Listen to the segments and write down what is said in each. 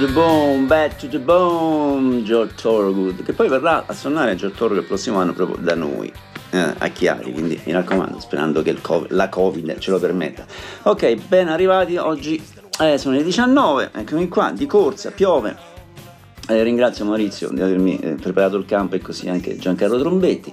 The bone, back to the bone, George Thorogood, che poi verrà a suonare George Thorogood il prossimo anno proprio da noi, eh, a Chiari, quindi mi raccomando, sperando che COVID, la Covid ce lo permetta. Ok, ben arrivati, oggi eh, sono le 19, eccomi qua, di corsa, piove. Eh, ringrazio Maurizio di avermi eh, preparato il campo e così anche Giancarlo Trombetti.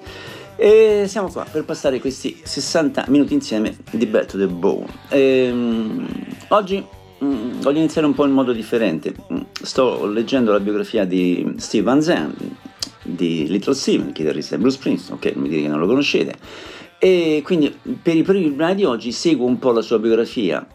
E siamo qua per passare questi 60 minuti insieme di Back to the Bone. Ehm, oggi Mm, voglio iniziare un po' in modo differente. Mm, sto leggendo la biografia di Steve Van Zandt, di Little Steven, chitarrista di Bruce Springsteen, ok, mi dite che non lo conoscete. E quindi per i primi brani di oggi seguo un po' la sua biografia,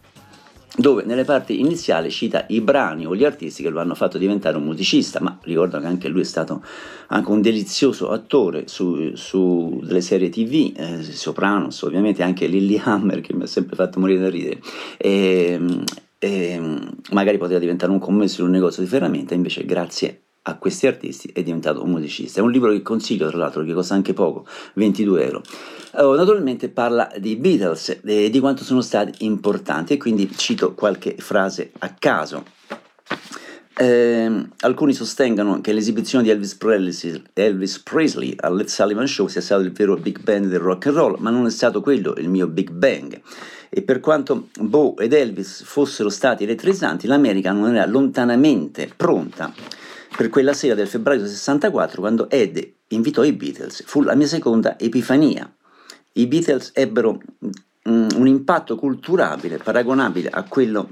dove nelle parti iniziali cita i brani o gli artisti che lo hanno fatto diventare un musicista, ma ricordo che anche lui è stato anche un delizioso attore su, su delle serie tv, eh, Sopranos, ovviamente anche Lily Hammer che mi ha sempre fatto morire da ridere, e, e magari poteva diventare un commesso in un negozio di ferramenta, invece grazie a questi artisti è diventato un musicista. È un libro che consiglio, tra l'altro, che costa anche poco, 22 euro. Oh, naturalmente parla dei Beatles e di quanto sono stati importanti e quindi cito qualche frase a caso. Eh, alcuni sostengono che l'esibizione di Elvis Presley, Elvis Presley al Let's Sullivan Show sia stato il vero Big Bang del rock and roll, ma non è stato quello il mio Big Bang e per quanto Bo ed Elvis fossero stati elettrizzanti, l'America non era lontanamente pronta per quella sera del febbraio 64 quando Ed invitò i Beatles. Fu la mia seconda epifania. I Beatles ebbero mm, un impatto culturale paragonabile a quello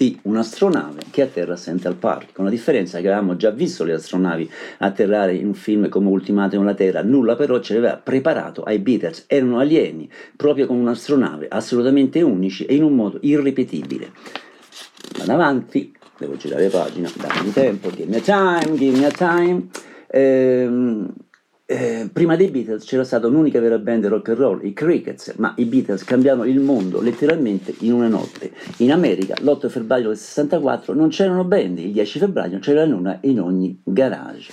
di un'astronave che atterra a Central Park, con la differenza che avevamo già visto le astronavi atterrare in un film come Ultimatum la Terra, nulla però ce l'aveva preparato ai Beatles, erano alieni, proprio come un'astronave, assolutamente unici e in un modo irripetibile. Vado avanti, devo girare pagina, dammi tempo, give me time, give me a time. Ehm, eh, prima dei Beatles c'era stata un'unica vera band rock and roll, i Crickets, ma i Beatles cambiarono il mondo letteralmente in una notte. In America, l'8 febbraio del 64, non c'erano band, il 10 febbraio c'era una in ogni garage.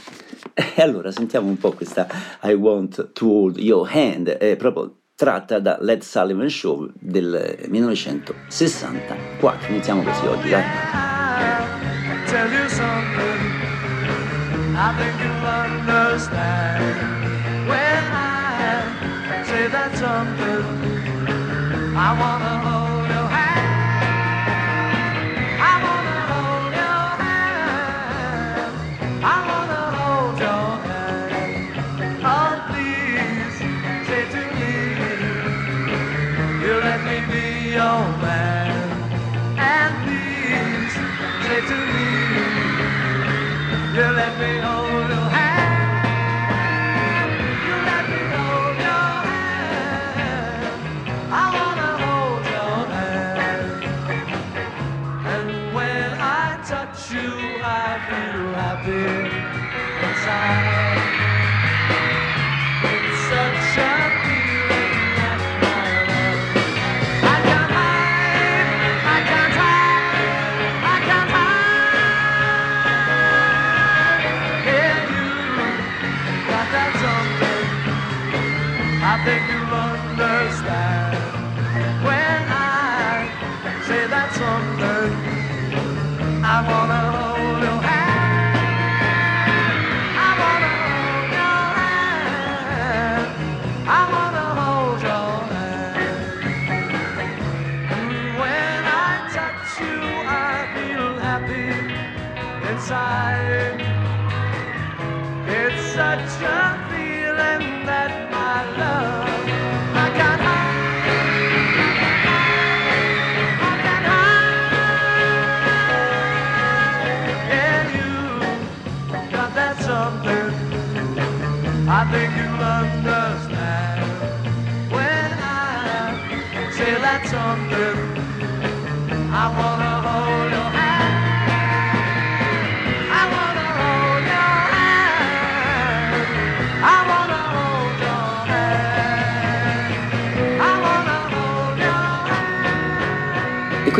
E allora sentiamo un po' questa I Want to Hold Your Hand, è proprio tratta da Led Sullivan Show del 1964. Iniziamo così oggi, dai. Understand when I say that something. I wanna hold your hand. I wanna hold your hand. I wanna hold your hand. Oh, please say to me, you let me be your man. And please say to me, you let me hold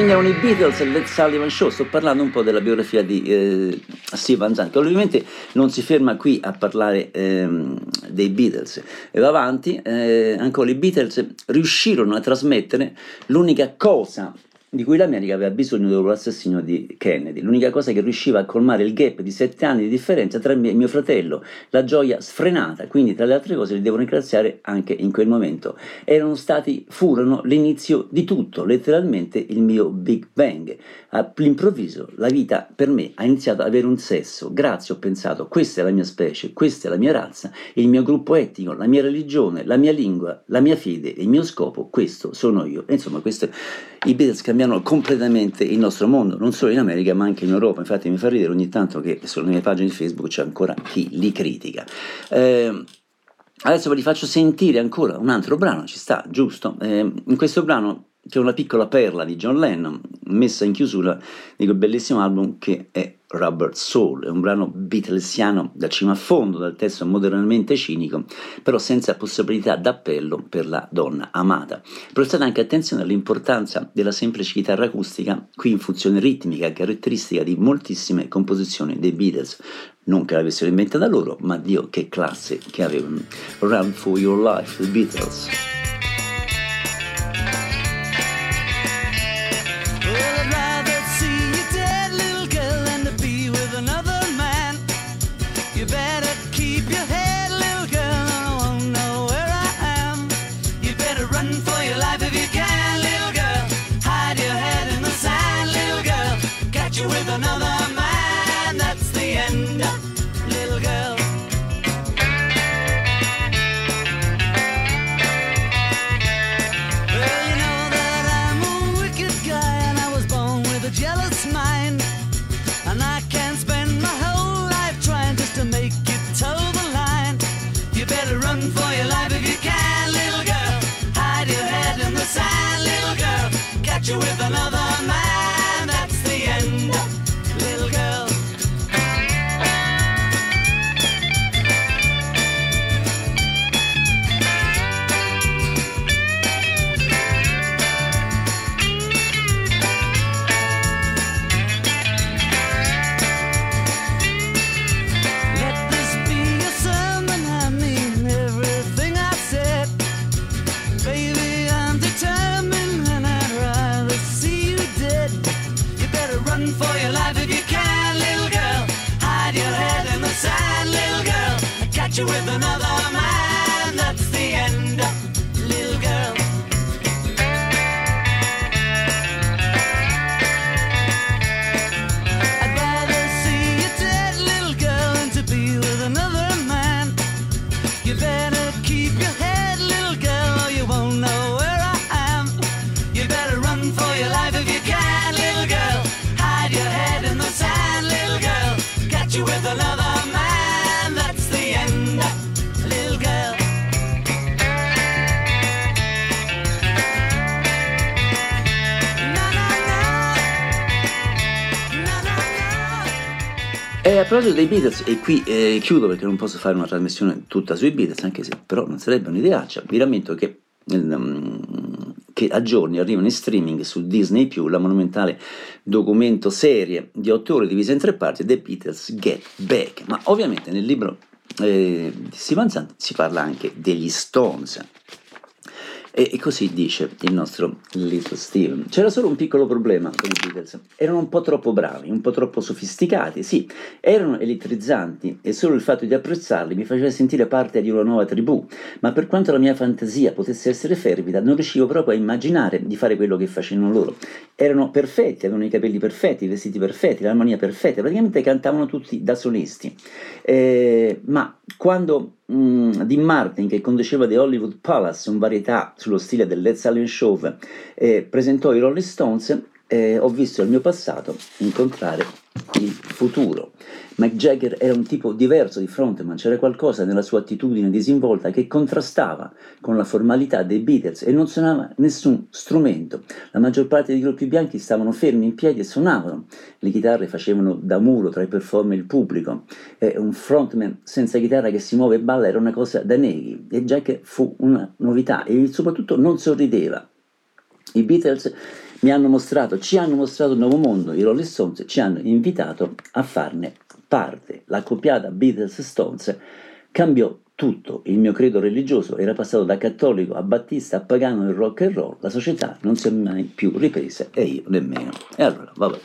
erano i Beatles e Led Sullivan Show. Sto parlando un po' della biografia di eh, Steve Van Zandt, che ovviamente non si ferma qui a parlare ehm, dei Beatles e va avanti. Eh, ancora i Beatles riuscirono a trasmettere l'unica cosa di cui l'America aveva bisogno dopo l'assassinio di Kennedy. L'unica cosa che riusciva a colmare il gap di sette anni di differenza tra me e mio fratello, la gioia sfrenata, quindi tra le altre cose li devo ringraziare anche in quel momento. Erano stati, furono l'inizio di tutto, letteralmente il mio Big Bang. All'improvviso la vita per me ha iniziato ad avere un sesso, grazie ho pensato, questa è la mia specie, questa è la mia razza, il mio gruppo etnico, la mia religione, la mia lingua, la mia fede, il mio scopo, questo sono io. Insomma, questo, i Beatles cambiano completamente il nostro mondo, non solo in America ma anche in Europa. Infatti mi fa ridere ogni tanto che sulle mie pagine di Facebook c'è ancora chi li critica. Eh, adesso ve li faccio sentire ancora un altro brano, ci sta, giusto? Eh, in questo brano che è una piccola perla di John Lennon, messa in chiusura di quel bellissimo album che è Rubber Soul, è un brano beatlesiano da cima a fondo, dal testo modernamente cinico, però senza possibilità d'appello per la donna amata. Prestate anche attenzione all'importanza della semplice chitarra acustica, qui in funzione ritmica, caratteristica di moltissime composizioni dei Beatles. Non che l'avessero inventata loro, ma Dio che classe che avevano. Run for Your Life, The Beatles. Proposito dei Beatles, e qui eh, chiudo perché non posso fare una trasmissione tutta sui Beatles, anche se però non sarebbe un'ideaccia, vi rammento che, ehm, che a giorni arrivano in streaming su Disney+, la monumentale documento serie di otto ore divisa in tre parti, The Beatles Get Back. Ma ovviamente nel libro eh, di Steven Zandt si parla anche degli Stones, e, e così dice il nostro Little Steven. C'era solo un piccolo problema con i Beatles. Erano un po' troppo bravi, un po' troppo sofisticati, sì, erano elettrizzanti e solo il fatto di apprezzarli mi faceva sentire parte di una nuova tribù, ma per quanto la mia fantasia potesse essere fervida, non riuscivo proprio a immaginare di fare quello che facevano loro. Erano perfetti, avevano i capelli perfetti, i vestiti perfetti, l'armonia perfetta, praticamente cantavano tutti da solisti. Eh, ma quando mh, Dean Martin, che conduceva The Hollywood Palace, un varietà sullo stile del Let's Alien Show, eh, presentò i Rolling Stones, eh, ho visto il mio passato incontrare il futuro. Mick Jagger era un tipo diverso di frontman, c'era qualcosa nella sua attitudine disinvolta che contrastava con la formalità dei Beatles e non suonava nessun strumento. La maggior parte dei gruppi bianchi stavano fermi in piedi e suonavano. Le chitarre facevano da muro tra i performer e il pubblico. E un frontman senza chitarra che si muove e balla era una cosa da neghi e Jagger fu una novità e soprattutto non sorrideva. I Beatles mi hanno mostrato, ci hanno mostrato un nuovo mondo, i Rolling Stones ci hanno invitato a farne parte. La copiata Beatles Stones cambiò tutto il mio credo religioso era passato da cattolico a battista a pagano e rock and roll, la società non si è mai più ripresa e io nemmeno. E allora, vabbè.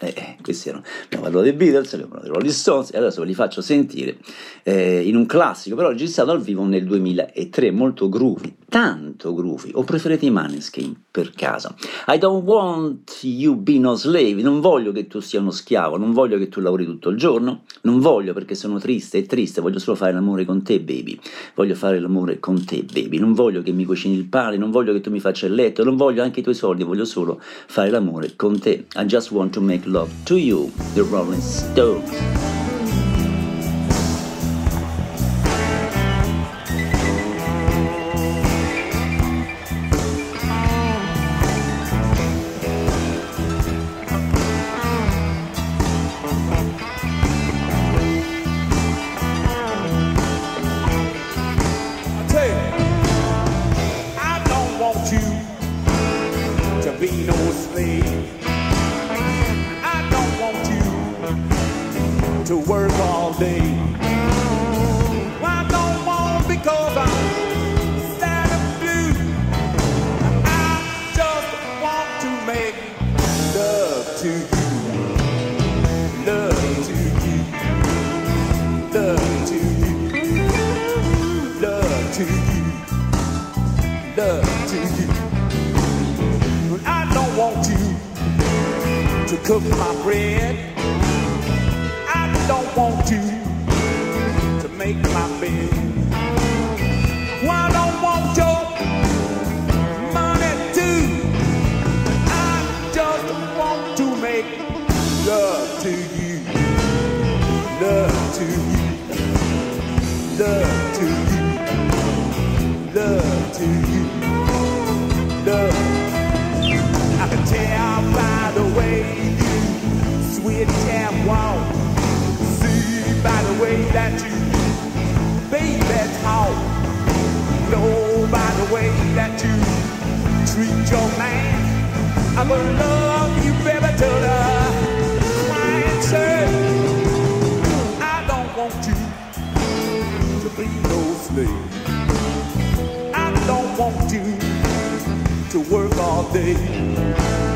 Eh, eh, questi erano, abbiamo parlato dei Beatles, abbiamo parlato dei Rolling Stones e adesso ve li faccio sentire eh, in un classico, però registrato al vivo nel 2003, molto groovy, tanto groovy, o preferite i Maneskin per caso? I don't want you be no slave, non voglio che tu sia uno schiavo, non voglio che tu lavori tutto il giorno, non voglio perché sono triste e triste, voglio solo fare l'amore con te baby, voglio fare l'amore con te baby, non voglio che mi cucini il pane, non voglio che tu mi faccia il letto, non voglio anche i tuoi soldi, voglio solo fare l'amore con te, I just want to make love to you, the Rolling Stones. to work all day. Why don't want because I'm sad and blue. I just want to make love to you, love to you, love to you, love to you, love to you. I don't want you to cook my bread. make my bed. treat your man. I'm gonna love you better till the crying I don't want you to be no slave. I don't want you to work all day.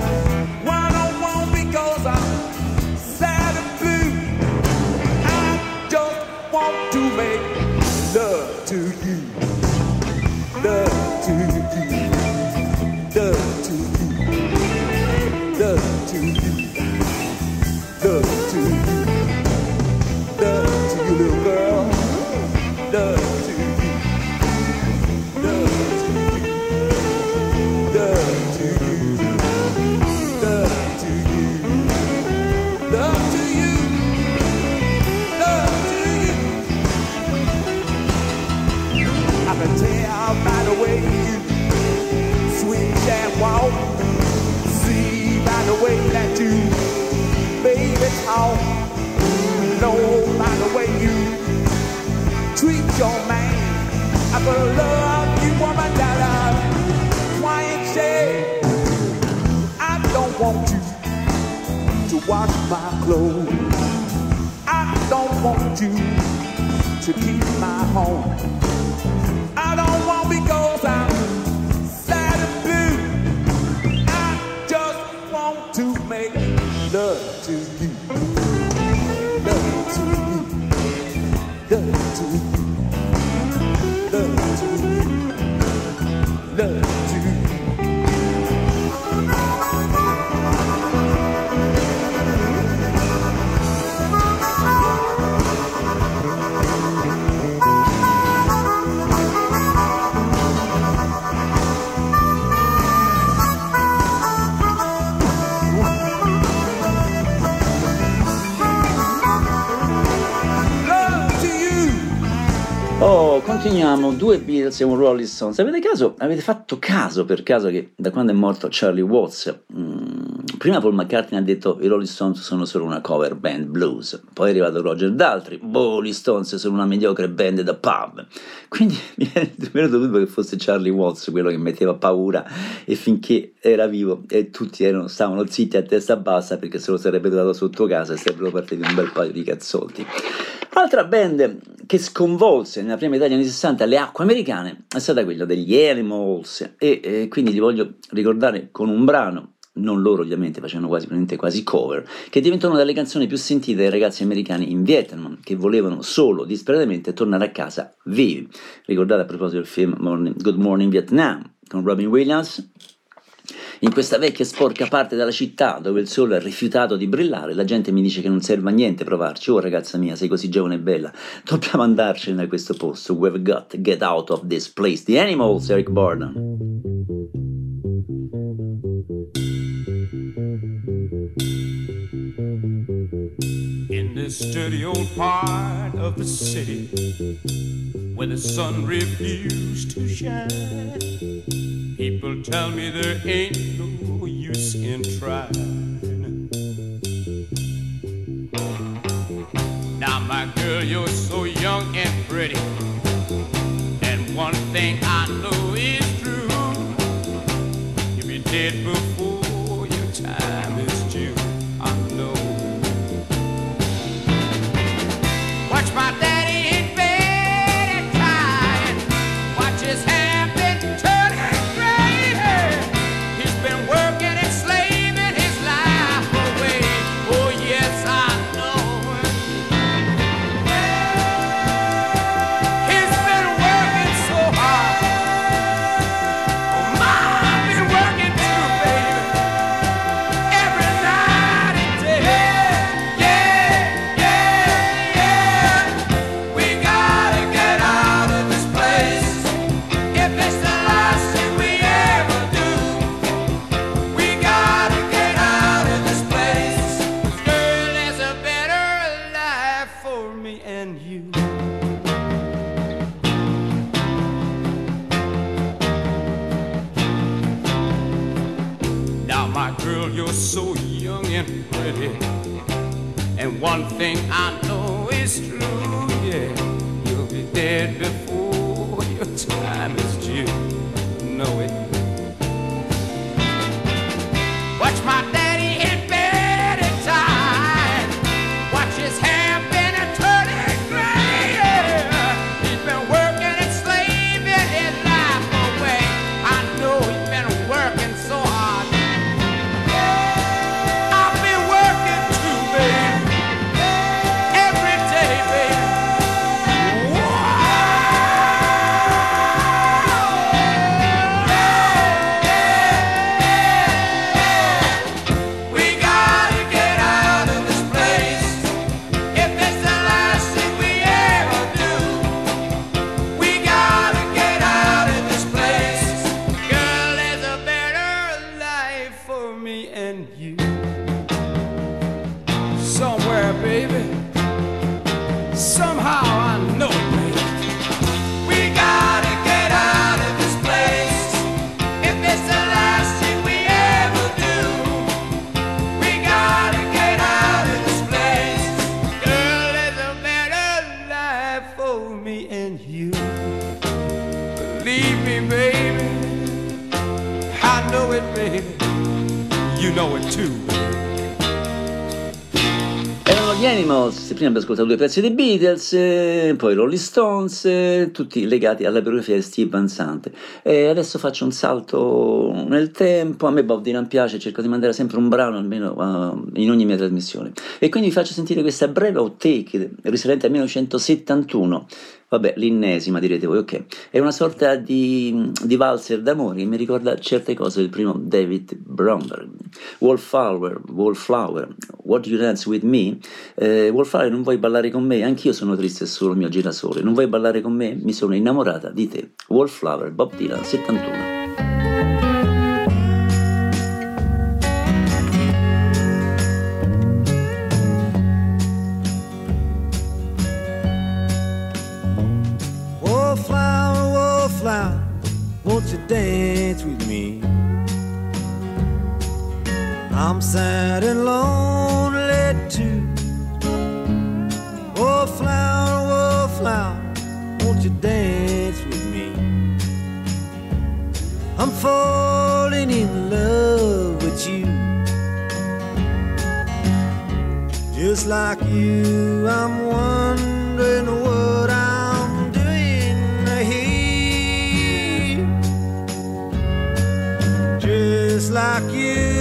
Un Rolling Stones. Avete, caso, avete fatto caso per caso che da quando è morto Charlie Watts, mh, mm, Prima Paul McCartney ha detto i Rolling Stones sono solo una cover band blues, poi è arrivato Roger Daltrey, boh, gli Stones sono una mediocre band da pub. Quindi mi è venuto dubbio che fosse Charlie Watts quello che metteva paura e finché era vivo e tutti erano, stavano zitti a testa bassa perché se lo sarebbe dato sotto casa e sarebbero partiti un bel paio di cazzotti. Altra band che sconvolse nella prima metà degli anni 60 le acque americane è stata quella degli Animals e eh, quindi li voglio ricordare con un brano non loro ovviamente facevano quasi, quasi cover, che diventò una delle canzoni più sentite dai ragazzi americani in Vietnam, che volevano solo disperatamente tornare a casa vivi. Ricordate a proposito del film Morning, Good Morning Vietnam con Robin Williams? In questa vecchia sporca parte della città dove il sole ha rifiutato di brillare, la gente mi dice che non serve a niente provarci. Oh ragazza mia, sei così giovane e bella, dobbiamo andarcene da questo posto. We've got to get out of this place. The Animals, Eric Borden. In this dirty old part of the city where the sun refused to shine. People tell me there ain't no use in trying. Now, my girl, you're so young and pretty. And one thing I know is true. You'll be dead before your time is due. I know. Watch my dad. Prima abbiamo ascoltato due pezzi dei Beatles, eh, poi Rolling Stones, eh, tutti legati alla biografia di Steve Van Sant. E adesso faccio un salto nel tempo, a me Bob Dylan piace, cerco di mandare sempre un brano almeno uh, in ogni mia trasmissione. E quindi vi faccio sentire questa breve outtake risalente al 1971 Vabbè, l'innesima direte voi, ok. È una sorta di, di valzer d'amore che mi ricorda certe cose del primo David Bromberg. Wallflower, Wallflower, What You Dance With Me? Eh, Wallflower, non vuoi ballare con me? Anch'io sono triste e solo mio girasole. Non vuoi ballare con me? Mi sono innamorata di te. Wallflower, Bob Dylan, 71. I'm sad and lonely too. Oh, flower, oh, flower, won't you dance with me? I'm falling in love with you. Just like you, I'm wondering what I'm doing here. Just like you,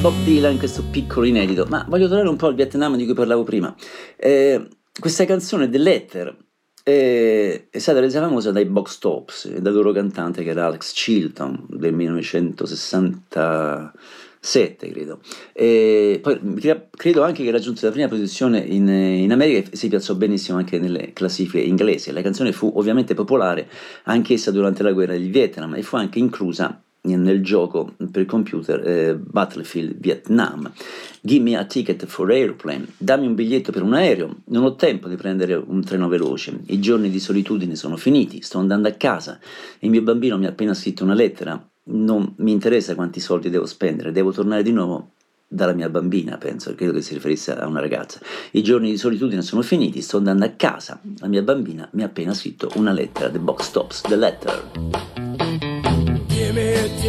Bob Dylan in questo piccolo inedito, ma voglio tornare un po' al Vietnam di cui parlavo prima. Eh, questa canzone, The Letter, eh, è stata resa famosa dai Box Tops e dal loro cantante che era Alex Chilton del 1967, credo. E poi cre- credo anche che raggiunse la prima posizione in, in America e si piazzò benissimo anche nelle classifiche inglesi. La canzone fu ovviamente popolare anch'essa durante la guerra del Vietnam e fu anche inclusa nel gioco per computer eh, Battlefield Vietnam. Give me a ticket for airplane, dammi un biglietto per un aereo, non ho tempo di prendere un treno veloce, i giorni di solitudine sono finiti, sto andando a casa, il mio bambino mi ha appena scritto una lettera, non mi interessa quanti soldi devo spendere, devo tornare di nuovo dalla mia bambina, penso, credo che si riferisse a una ragazza. I giorni di solitudine sono finiti, sto andando a casa, la mia bambina mi ha appena scritto una lettera, the box stops, the letter.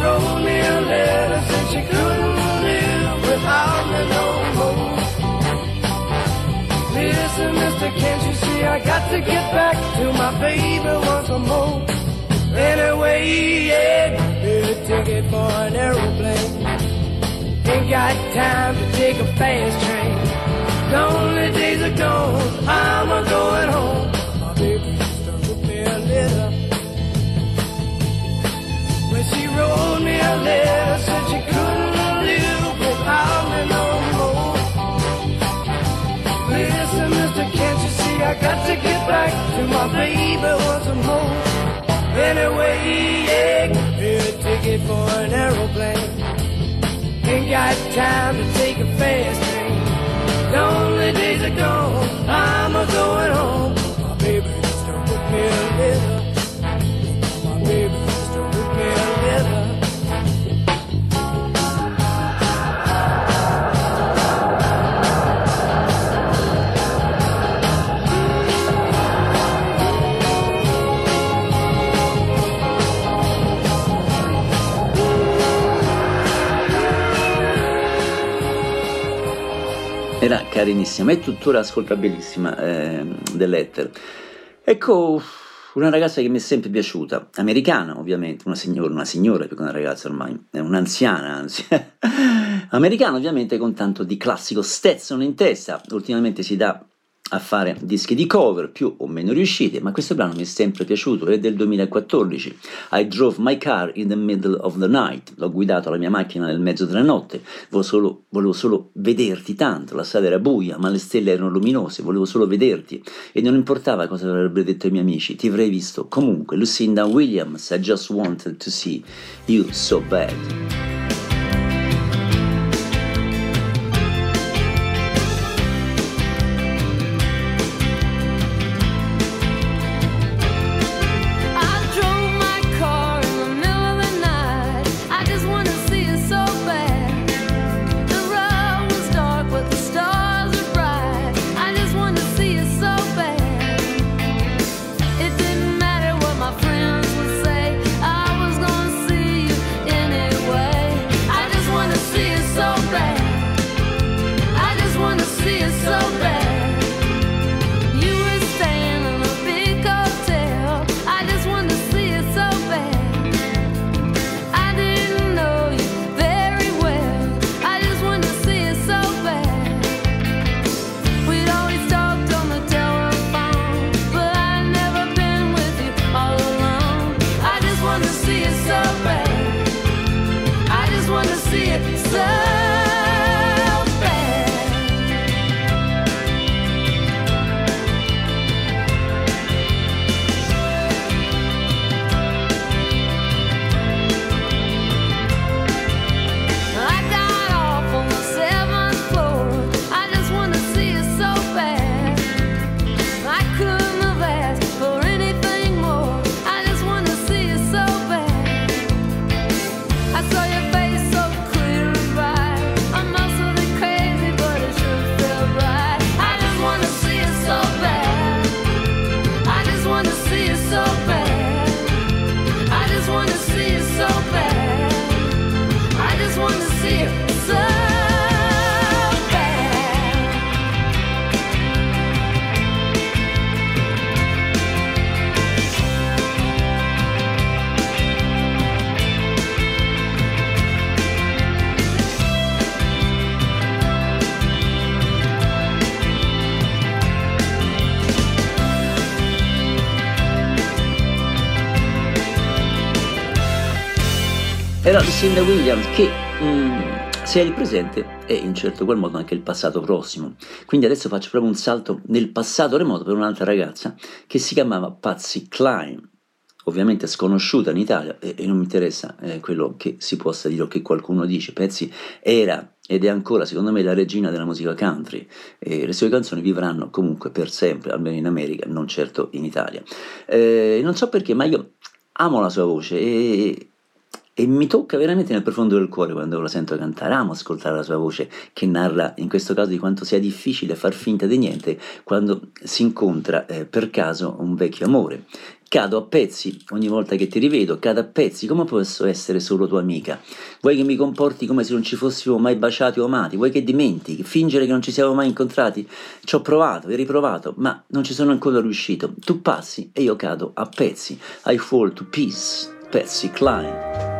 Wrote me a letter, said she couldn't live without me no more. Listen, mister, can't you see I got to get back to my baby once more? Anyway, yeah, get a ticket for an aeroplane. Ain't got time to take a fast train. Lonely days are gone, I'm a going home. My baby just wrote me a letter. She wrote me a letter, said she couldn't live without me no more. Listen, mister, can't you see I got to get back to my baby once more? Anyway, yeah, a ticket for an aeroplane. Ain't got time to take a fast train. Lonely days are gone, carinissima e tuttora ascoltabilissima eh, dell'Ether. Ecco una ragazza che mi è sempre piaciuta, americana ovviamente, una signora, una signora più che una ragazza ormai, è un'anziana anzi, americana ovviamente con tanto di classico Stetson in testa, ultimamente si dà a fare dischi di cover più o meno riusciti, ma questo brano mi è sempre piaciuto, è del 2014. I drove my car in the middle of the night, l'ho guidato la mia macchina nel mezzo della notte, volevo solo, volevo solo vederti tanto, la strada era buia, ma le stelle erano luminose, volevo solo vederti e non importava cosa avrebbero detto i miei amici, ti avrei visto comunque. Lucinda Williams, I just wanted to see you so bad. Era Lucinda Williams che mm, sia il presente e in certo qual modo anche il passato prossimo. Quindi adesso faccio proprio un salto nel passato remoto per un'altra ragazza che si chiamava Patsy Cline, ovviamente sconosciuta in Italia e, e non mi interessa eh, quello che si possa dire o che qualcuno dice. Patsy era ed è ancora secondo me la regina della musica country e le sue canzoni vivranno comunque per sempre, almeno in America, non certo in Italia. Eh, non so perché, ma io amo la sua voce e e mi tocca veramente nel profondo del cuore quando la sento cantare, amo ascoltare la sua voce che narra in questo caso di quanto sia difficile far finta di niente quando si incontra eh, per caso un vecchio amore. Cado a pezzi ogni volta che ti rivedo, cado a pezzi, come posso essere solo tua amica? Vuoi che mi comporti come se non ci fossimo mai baciati o amati? Vuoi che dimentichi, fingere che non ci siamo mai incontrati? Ci ho provato e riprovato, ma non ci sono ancora riuscito. Tu passi e io cado a pezzi. I fall to peace. Patsy Cline.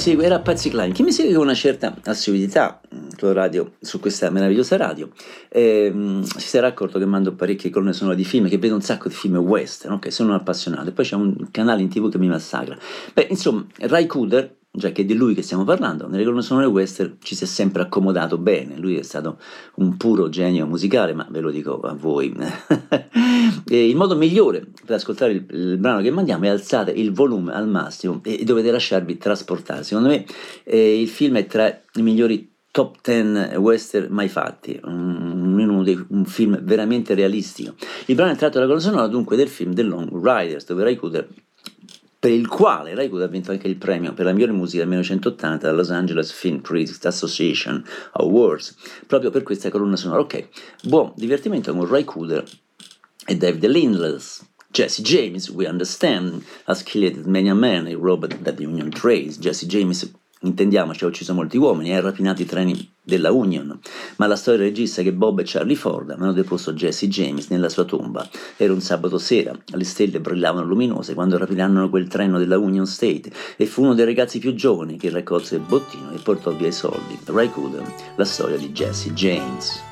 Segue, era Pazzi Klein, chi mi segue con una certa assiduità mm, radio, su questa meravigliosa radio, ehm, si sarà accorto che mando parecchie colonne sonore di film, che vedo un sacco di film western, ok, sono un appassionato, poi c'è un canale in tv che mi massacra. Beh, insomma, Rai Kuder già che è di lui che stiamo parlando, nelle colonne sonore western ci si è sempre accomodato bene, lui è stato un puro genio musicale, ma ve lo dico a voi. il modo migliore per ascoltare il, il, brano che mandiamo è alzare il volume al massimo e, dovete lasciarvi trasportare. Secondo me eh, il film è tra i migliori top 10 western mai fatti, un, dei, un, film veramente realistico. Il brano è tratto dalla colonna sonora dunque del film The Long Riders, dove Ray Cooder per il quale Raikkonen ha vinto anche il premio per la migliore musica del 1980 alla Los Angeles Film Critics Association Awards, proprio per questa colonna sonora. Ok, buon divertimento con Ray Cooder e David Lindless. Jesse James, we understand, has killed many a man, he robbed that Union Trace. Jesse James intendiamoci, ha ucciso molti uomini e ha rapinato i treni della Union, ma la storia regista che Bob e Charlie Ford hanno deposto Jesse James nella sua tomba. Era un sabato sera, le stelle brillavano luminose quando rapinarono quel treno della Union State e fu uno dei ragazzi più giovani che raccolse il bottino e portò via i soldi. Ray Cooder, la storia di Jesse James.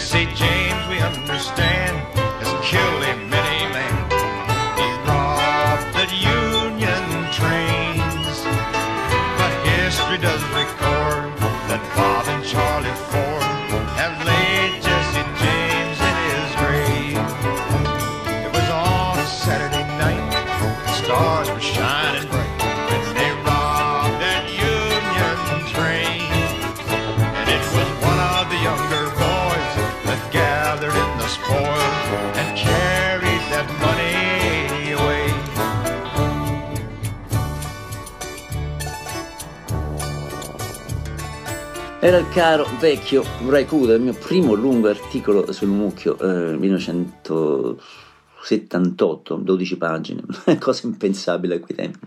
Jesse James, we understand, Era il caro vecchio Ray il mio primo lungo articolo sul mucchio, eh, 1900 78, 12 pagine, cosa impensabile a quei tempi.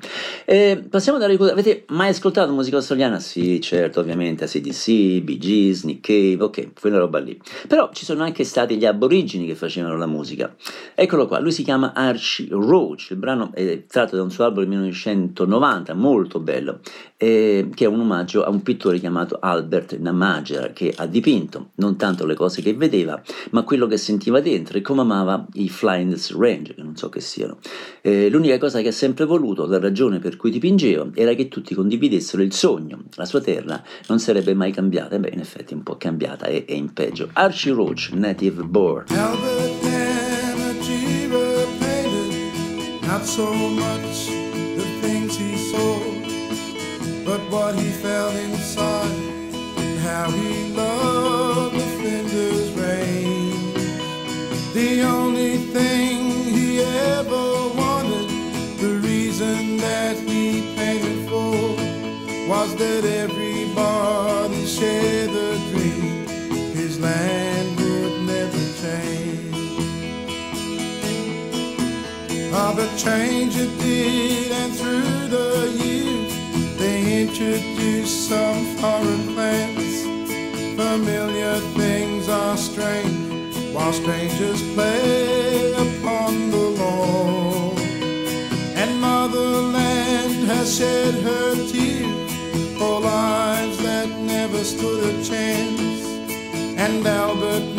E passiamo da ricordare, avete mai ascoltato musica australiana? Sì, certo, ovviamente, ACDC, Bee Gees, Nick Cave, ok, quella roba lì. Però ci sono anche stati gli aborigini che facevano la musica. Eccolo qua, lui si chiama Archie Roach, il brano è tratto da un suo album del 1990, molto bello, eh, che è un omaggio a un pittore chiamato Albert Namager, che ha dipinto non tanto le cose che vedeva, ma quello che sentiva dentro e come amava i Flying Range, che non so che siano. Eh, l'unica cosa che ha sempre voluto, la ragione per cui dipingeva, era che tutti condividessero il sogno. La sua terra non sarebbe mai cambiata, e beh, in effetti è un po' cambiata e è in peggio. Archie Roach, Native Born. Not so much the things he saw, but what he felt inside that everybody share the dream. His land would never change. Ah, but change it did, and through the years they introduced some foreign plants. Familiar things are strange, while strangers play upon the lawn. And motherland has shed her lives that never stood a chance. And Albert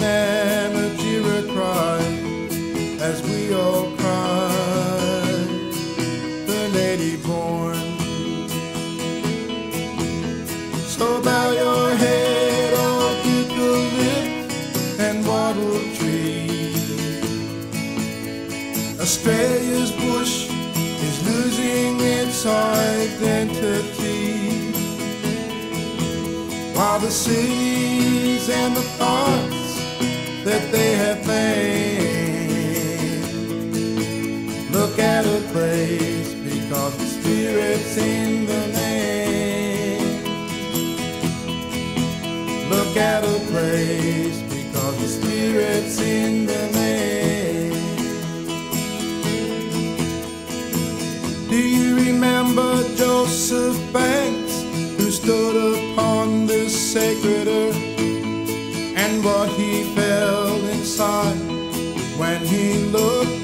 While the cities and the parks that they have made look at a place because the spirit's in the name. Look at a place because the spirit's in the name. Do you remember Joseph Banks sacred earth and what he felt inside when he looked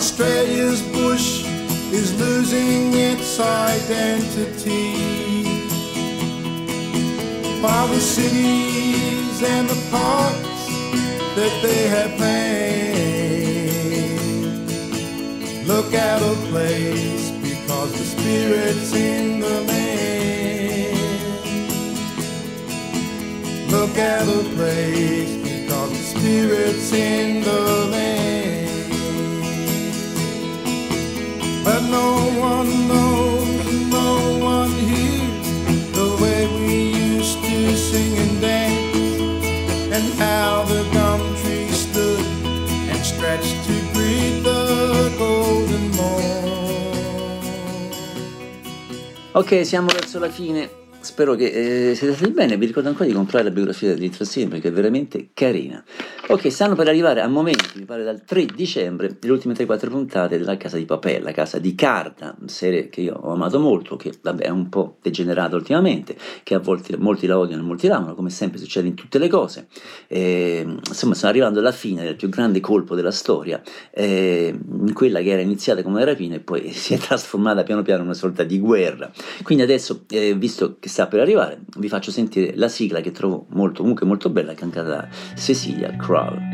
Australia's bush is losing its identity. While the cities and the parks that they have made look at a place because the spirit's in the land. Look at a place because the spirit's in the land. Ok, siamo verso la fine. Spero che eh, siete stati bene. Vi ricordo ancora di comprare la biografia di Trazzini perché è veramente carina. Ok, stanno per arrivare a momenti, mi pare dal 3 dicembre, le ultime 3-4 puntate della Casa di Papel, la Casa di Carta, serie che io ho amato molto, che vabbè è un po' degenerata ultimamente, che a volte molti la odiano e molti la amano, come sempre succede in tutte le cose. Eh, insomma, sto arrivando alla fine del più grande colpo della storia, eh, in quella che era iniziata come una rapina e poi si è trasformata piano piano in una sorta di guerra. Quindi adesso, eh, visto che sta per arrivare, vi faccio sentire la sigla che trovo molto, comunque molto bella, cantata da Cecilia Crow. Cabral.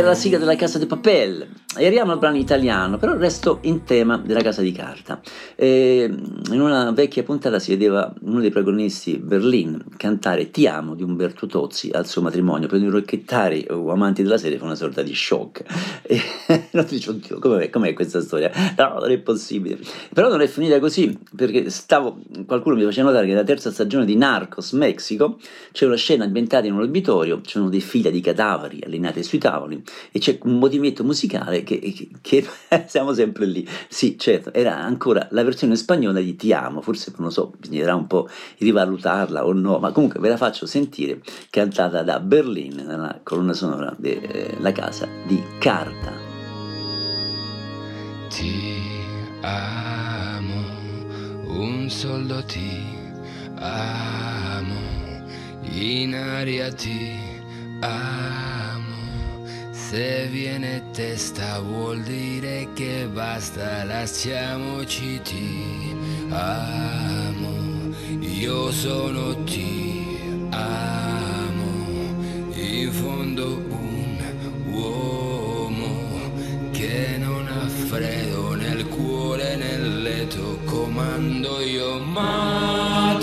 Era la sigla della Casa di Papel. E arriviamo al brano italiano, però resto in tema della Casa di Carta. E, in una vecchia puntata si vedeva uno dei protagonisti, Berlin, cantare Ti amo di Umberto Tozzi al suo matrimonio. Per i rocchettari o amanti della serie fu una sorta di shock. E non dice, oddio, com'è, com'è questa storia? No, non è possibile. Però non è finita così, perché stavo, qualcuno mi faceva notare che nella terza stagione di Narcos Mexico c'è una scena ambientata in un obitorio, ci sono dei fila di cadaveri allineati sui tavoli e c'è un movimento musicale che, che- che siamo sempre lì. Sì, certo, era ancora la versione spagnola di Ti amo, forse non lo so, bisognerà un po' rivalutarla o no, ma comunque ve la faccio sentire cantata da Berlin nella colonna sonora della casa di Carta. Ti amo, un soldo ti amo, in aria ti amo. Se viene testa vuol dire che basta, lasciamoci ti amo. Io sono ti amo, in fondo un uomo che non ha freddo nel cuore, nel letto, comando io, ma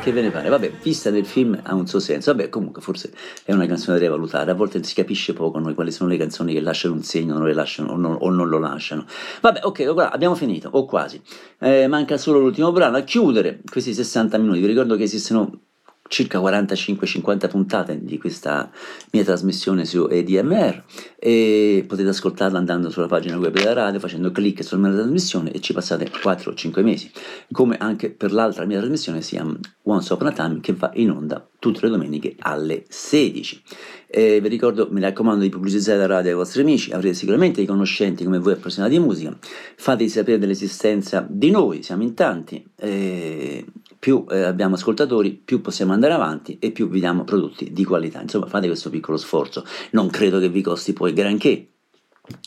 che ve ne pare? Vabbè, vista nel film ha un suo senso. Vabbè, comunque forse è una canzone da rivalutare. A volte si capisce poco noi quali sono le canzoni che lasciano un segno, non le lasciano o non, o non lo lasciano. Vabbè, ok, guarda, abbiamo finito, o quasi. Eh, manca solo l'ultimo brano. A chiudere questi 60 minuti, vi ricordo che esistono circa 45-50 puntate di questa mia trasmissione su EDMR e potete ascoltarla andando sulla pagina web della radio facendo clic sulla mia trasmissione e ci passate 4-5 mesi. Come anche per l'altra mia trasmissione sia Once Upon a Time che va in onda tutte le domeniche alle 16 e vi ricordo, mi raccomando di pubblicizzare la radio ai vostri amici, avrete sicuramente dei conoscenti come voi appassionati di musica, fatevi sapere dell'esistenza di noi, siamo in tanti, e più eh, abbiamo ascoltatori, più possiamo andare avanti e più vi diamo prodotti di qualità. Insomma, fate questo piccolo sforzo, non credo che vi costi poi granché.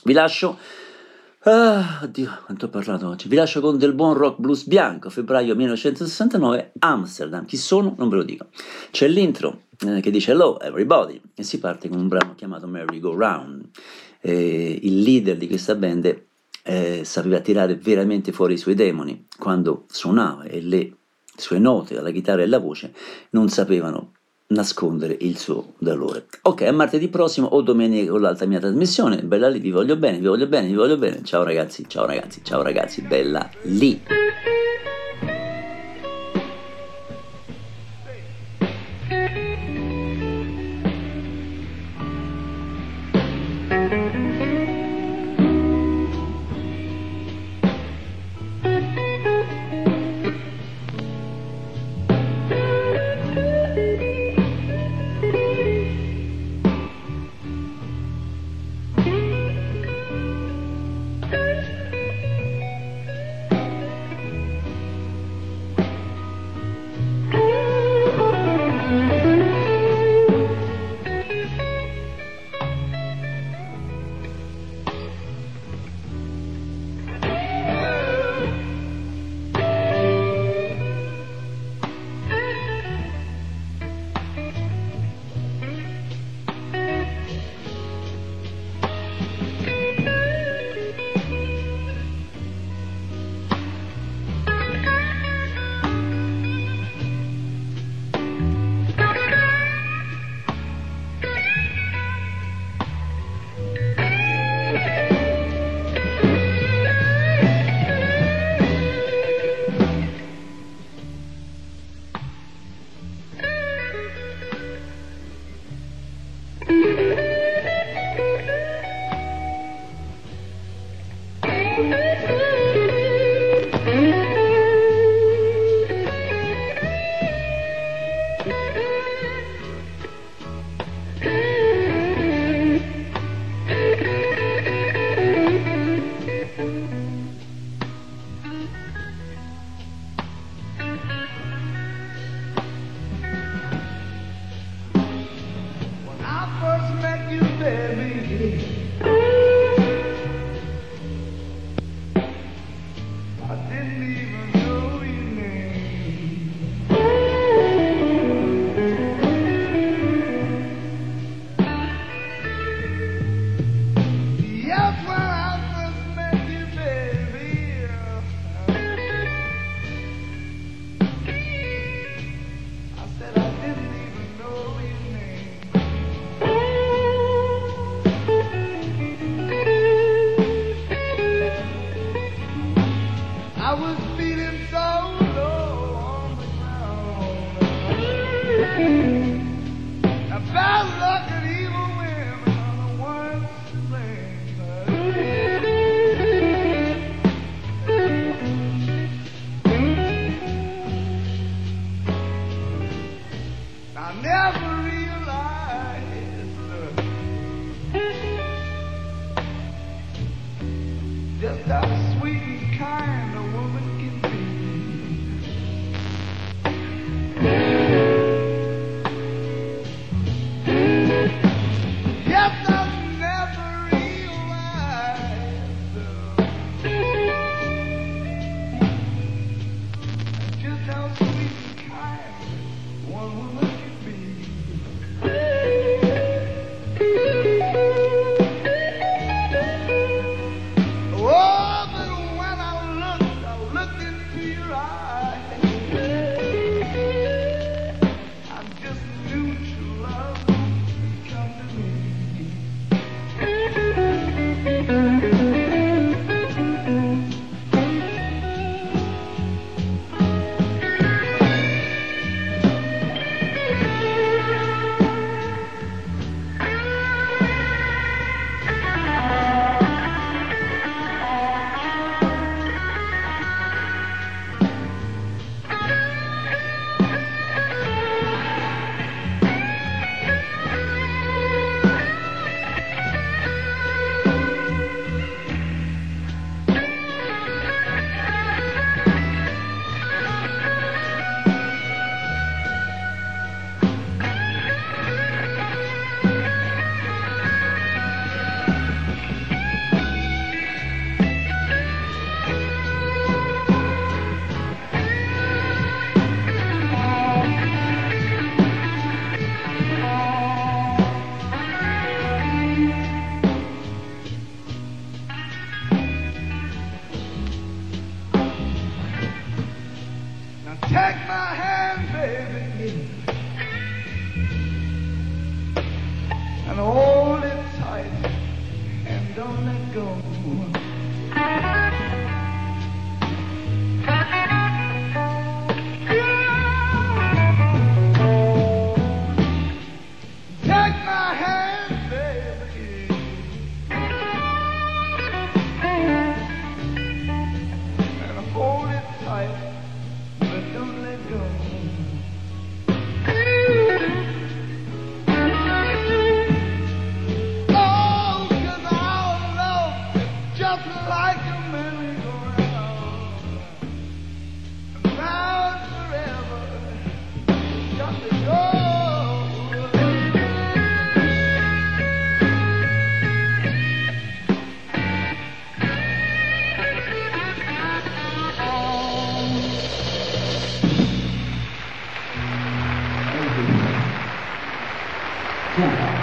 Vi lascio Ah, oddio, quanto ho parlato oggi. Vi lascio con del buon rock blues bianco, febbraio 1969, Amsterdam. Chi sono? Non ve lo dico. C'è l'intro eh, che dice Hello everybody e si parte con un brano chiamato Merry Go Round. Eh, il leader di questa band eh, sapeva tirare veramente fuori i suoi demoni quando suonava e le sue note, la chitarra e la voce non sapevano nascondere il suo dolore. Ok, a martedì prossimo o domenica con l'altra mia trasmissione. Bella lì, vi voglio bene, vi voglio bene, vi voglio bene. Ciao ragazzi, ciao ragazzi, ciao ragazzi, bella lì. 안 녕.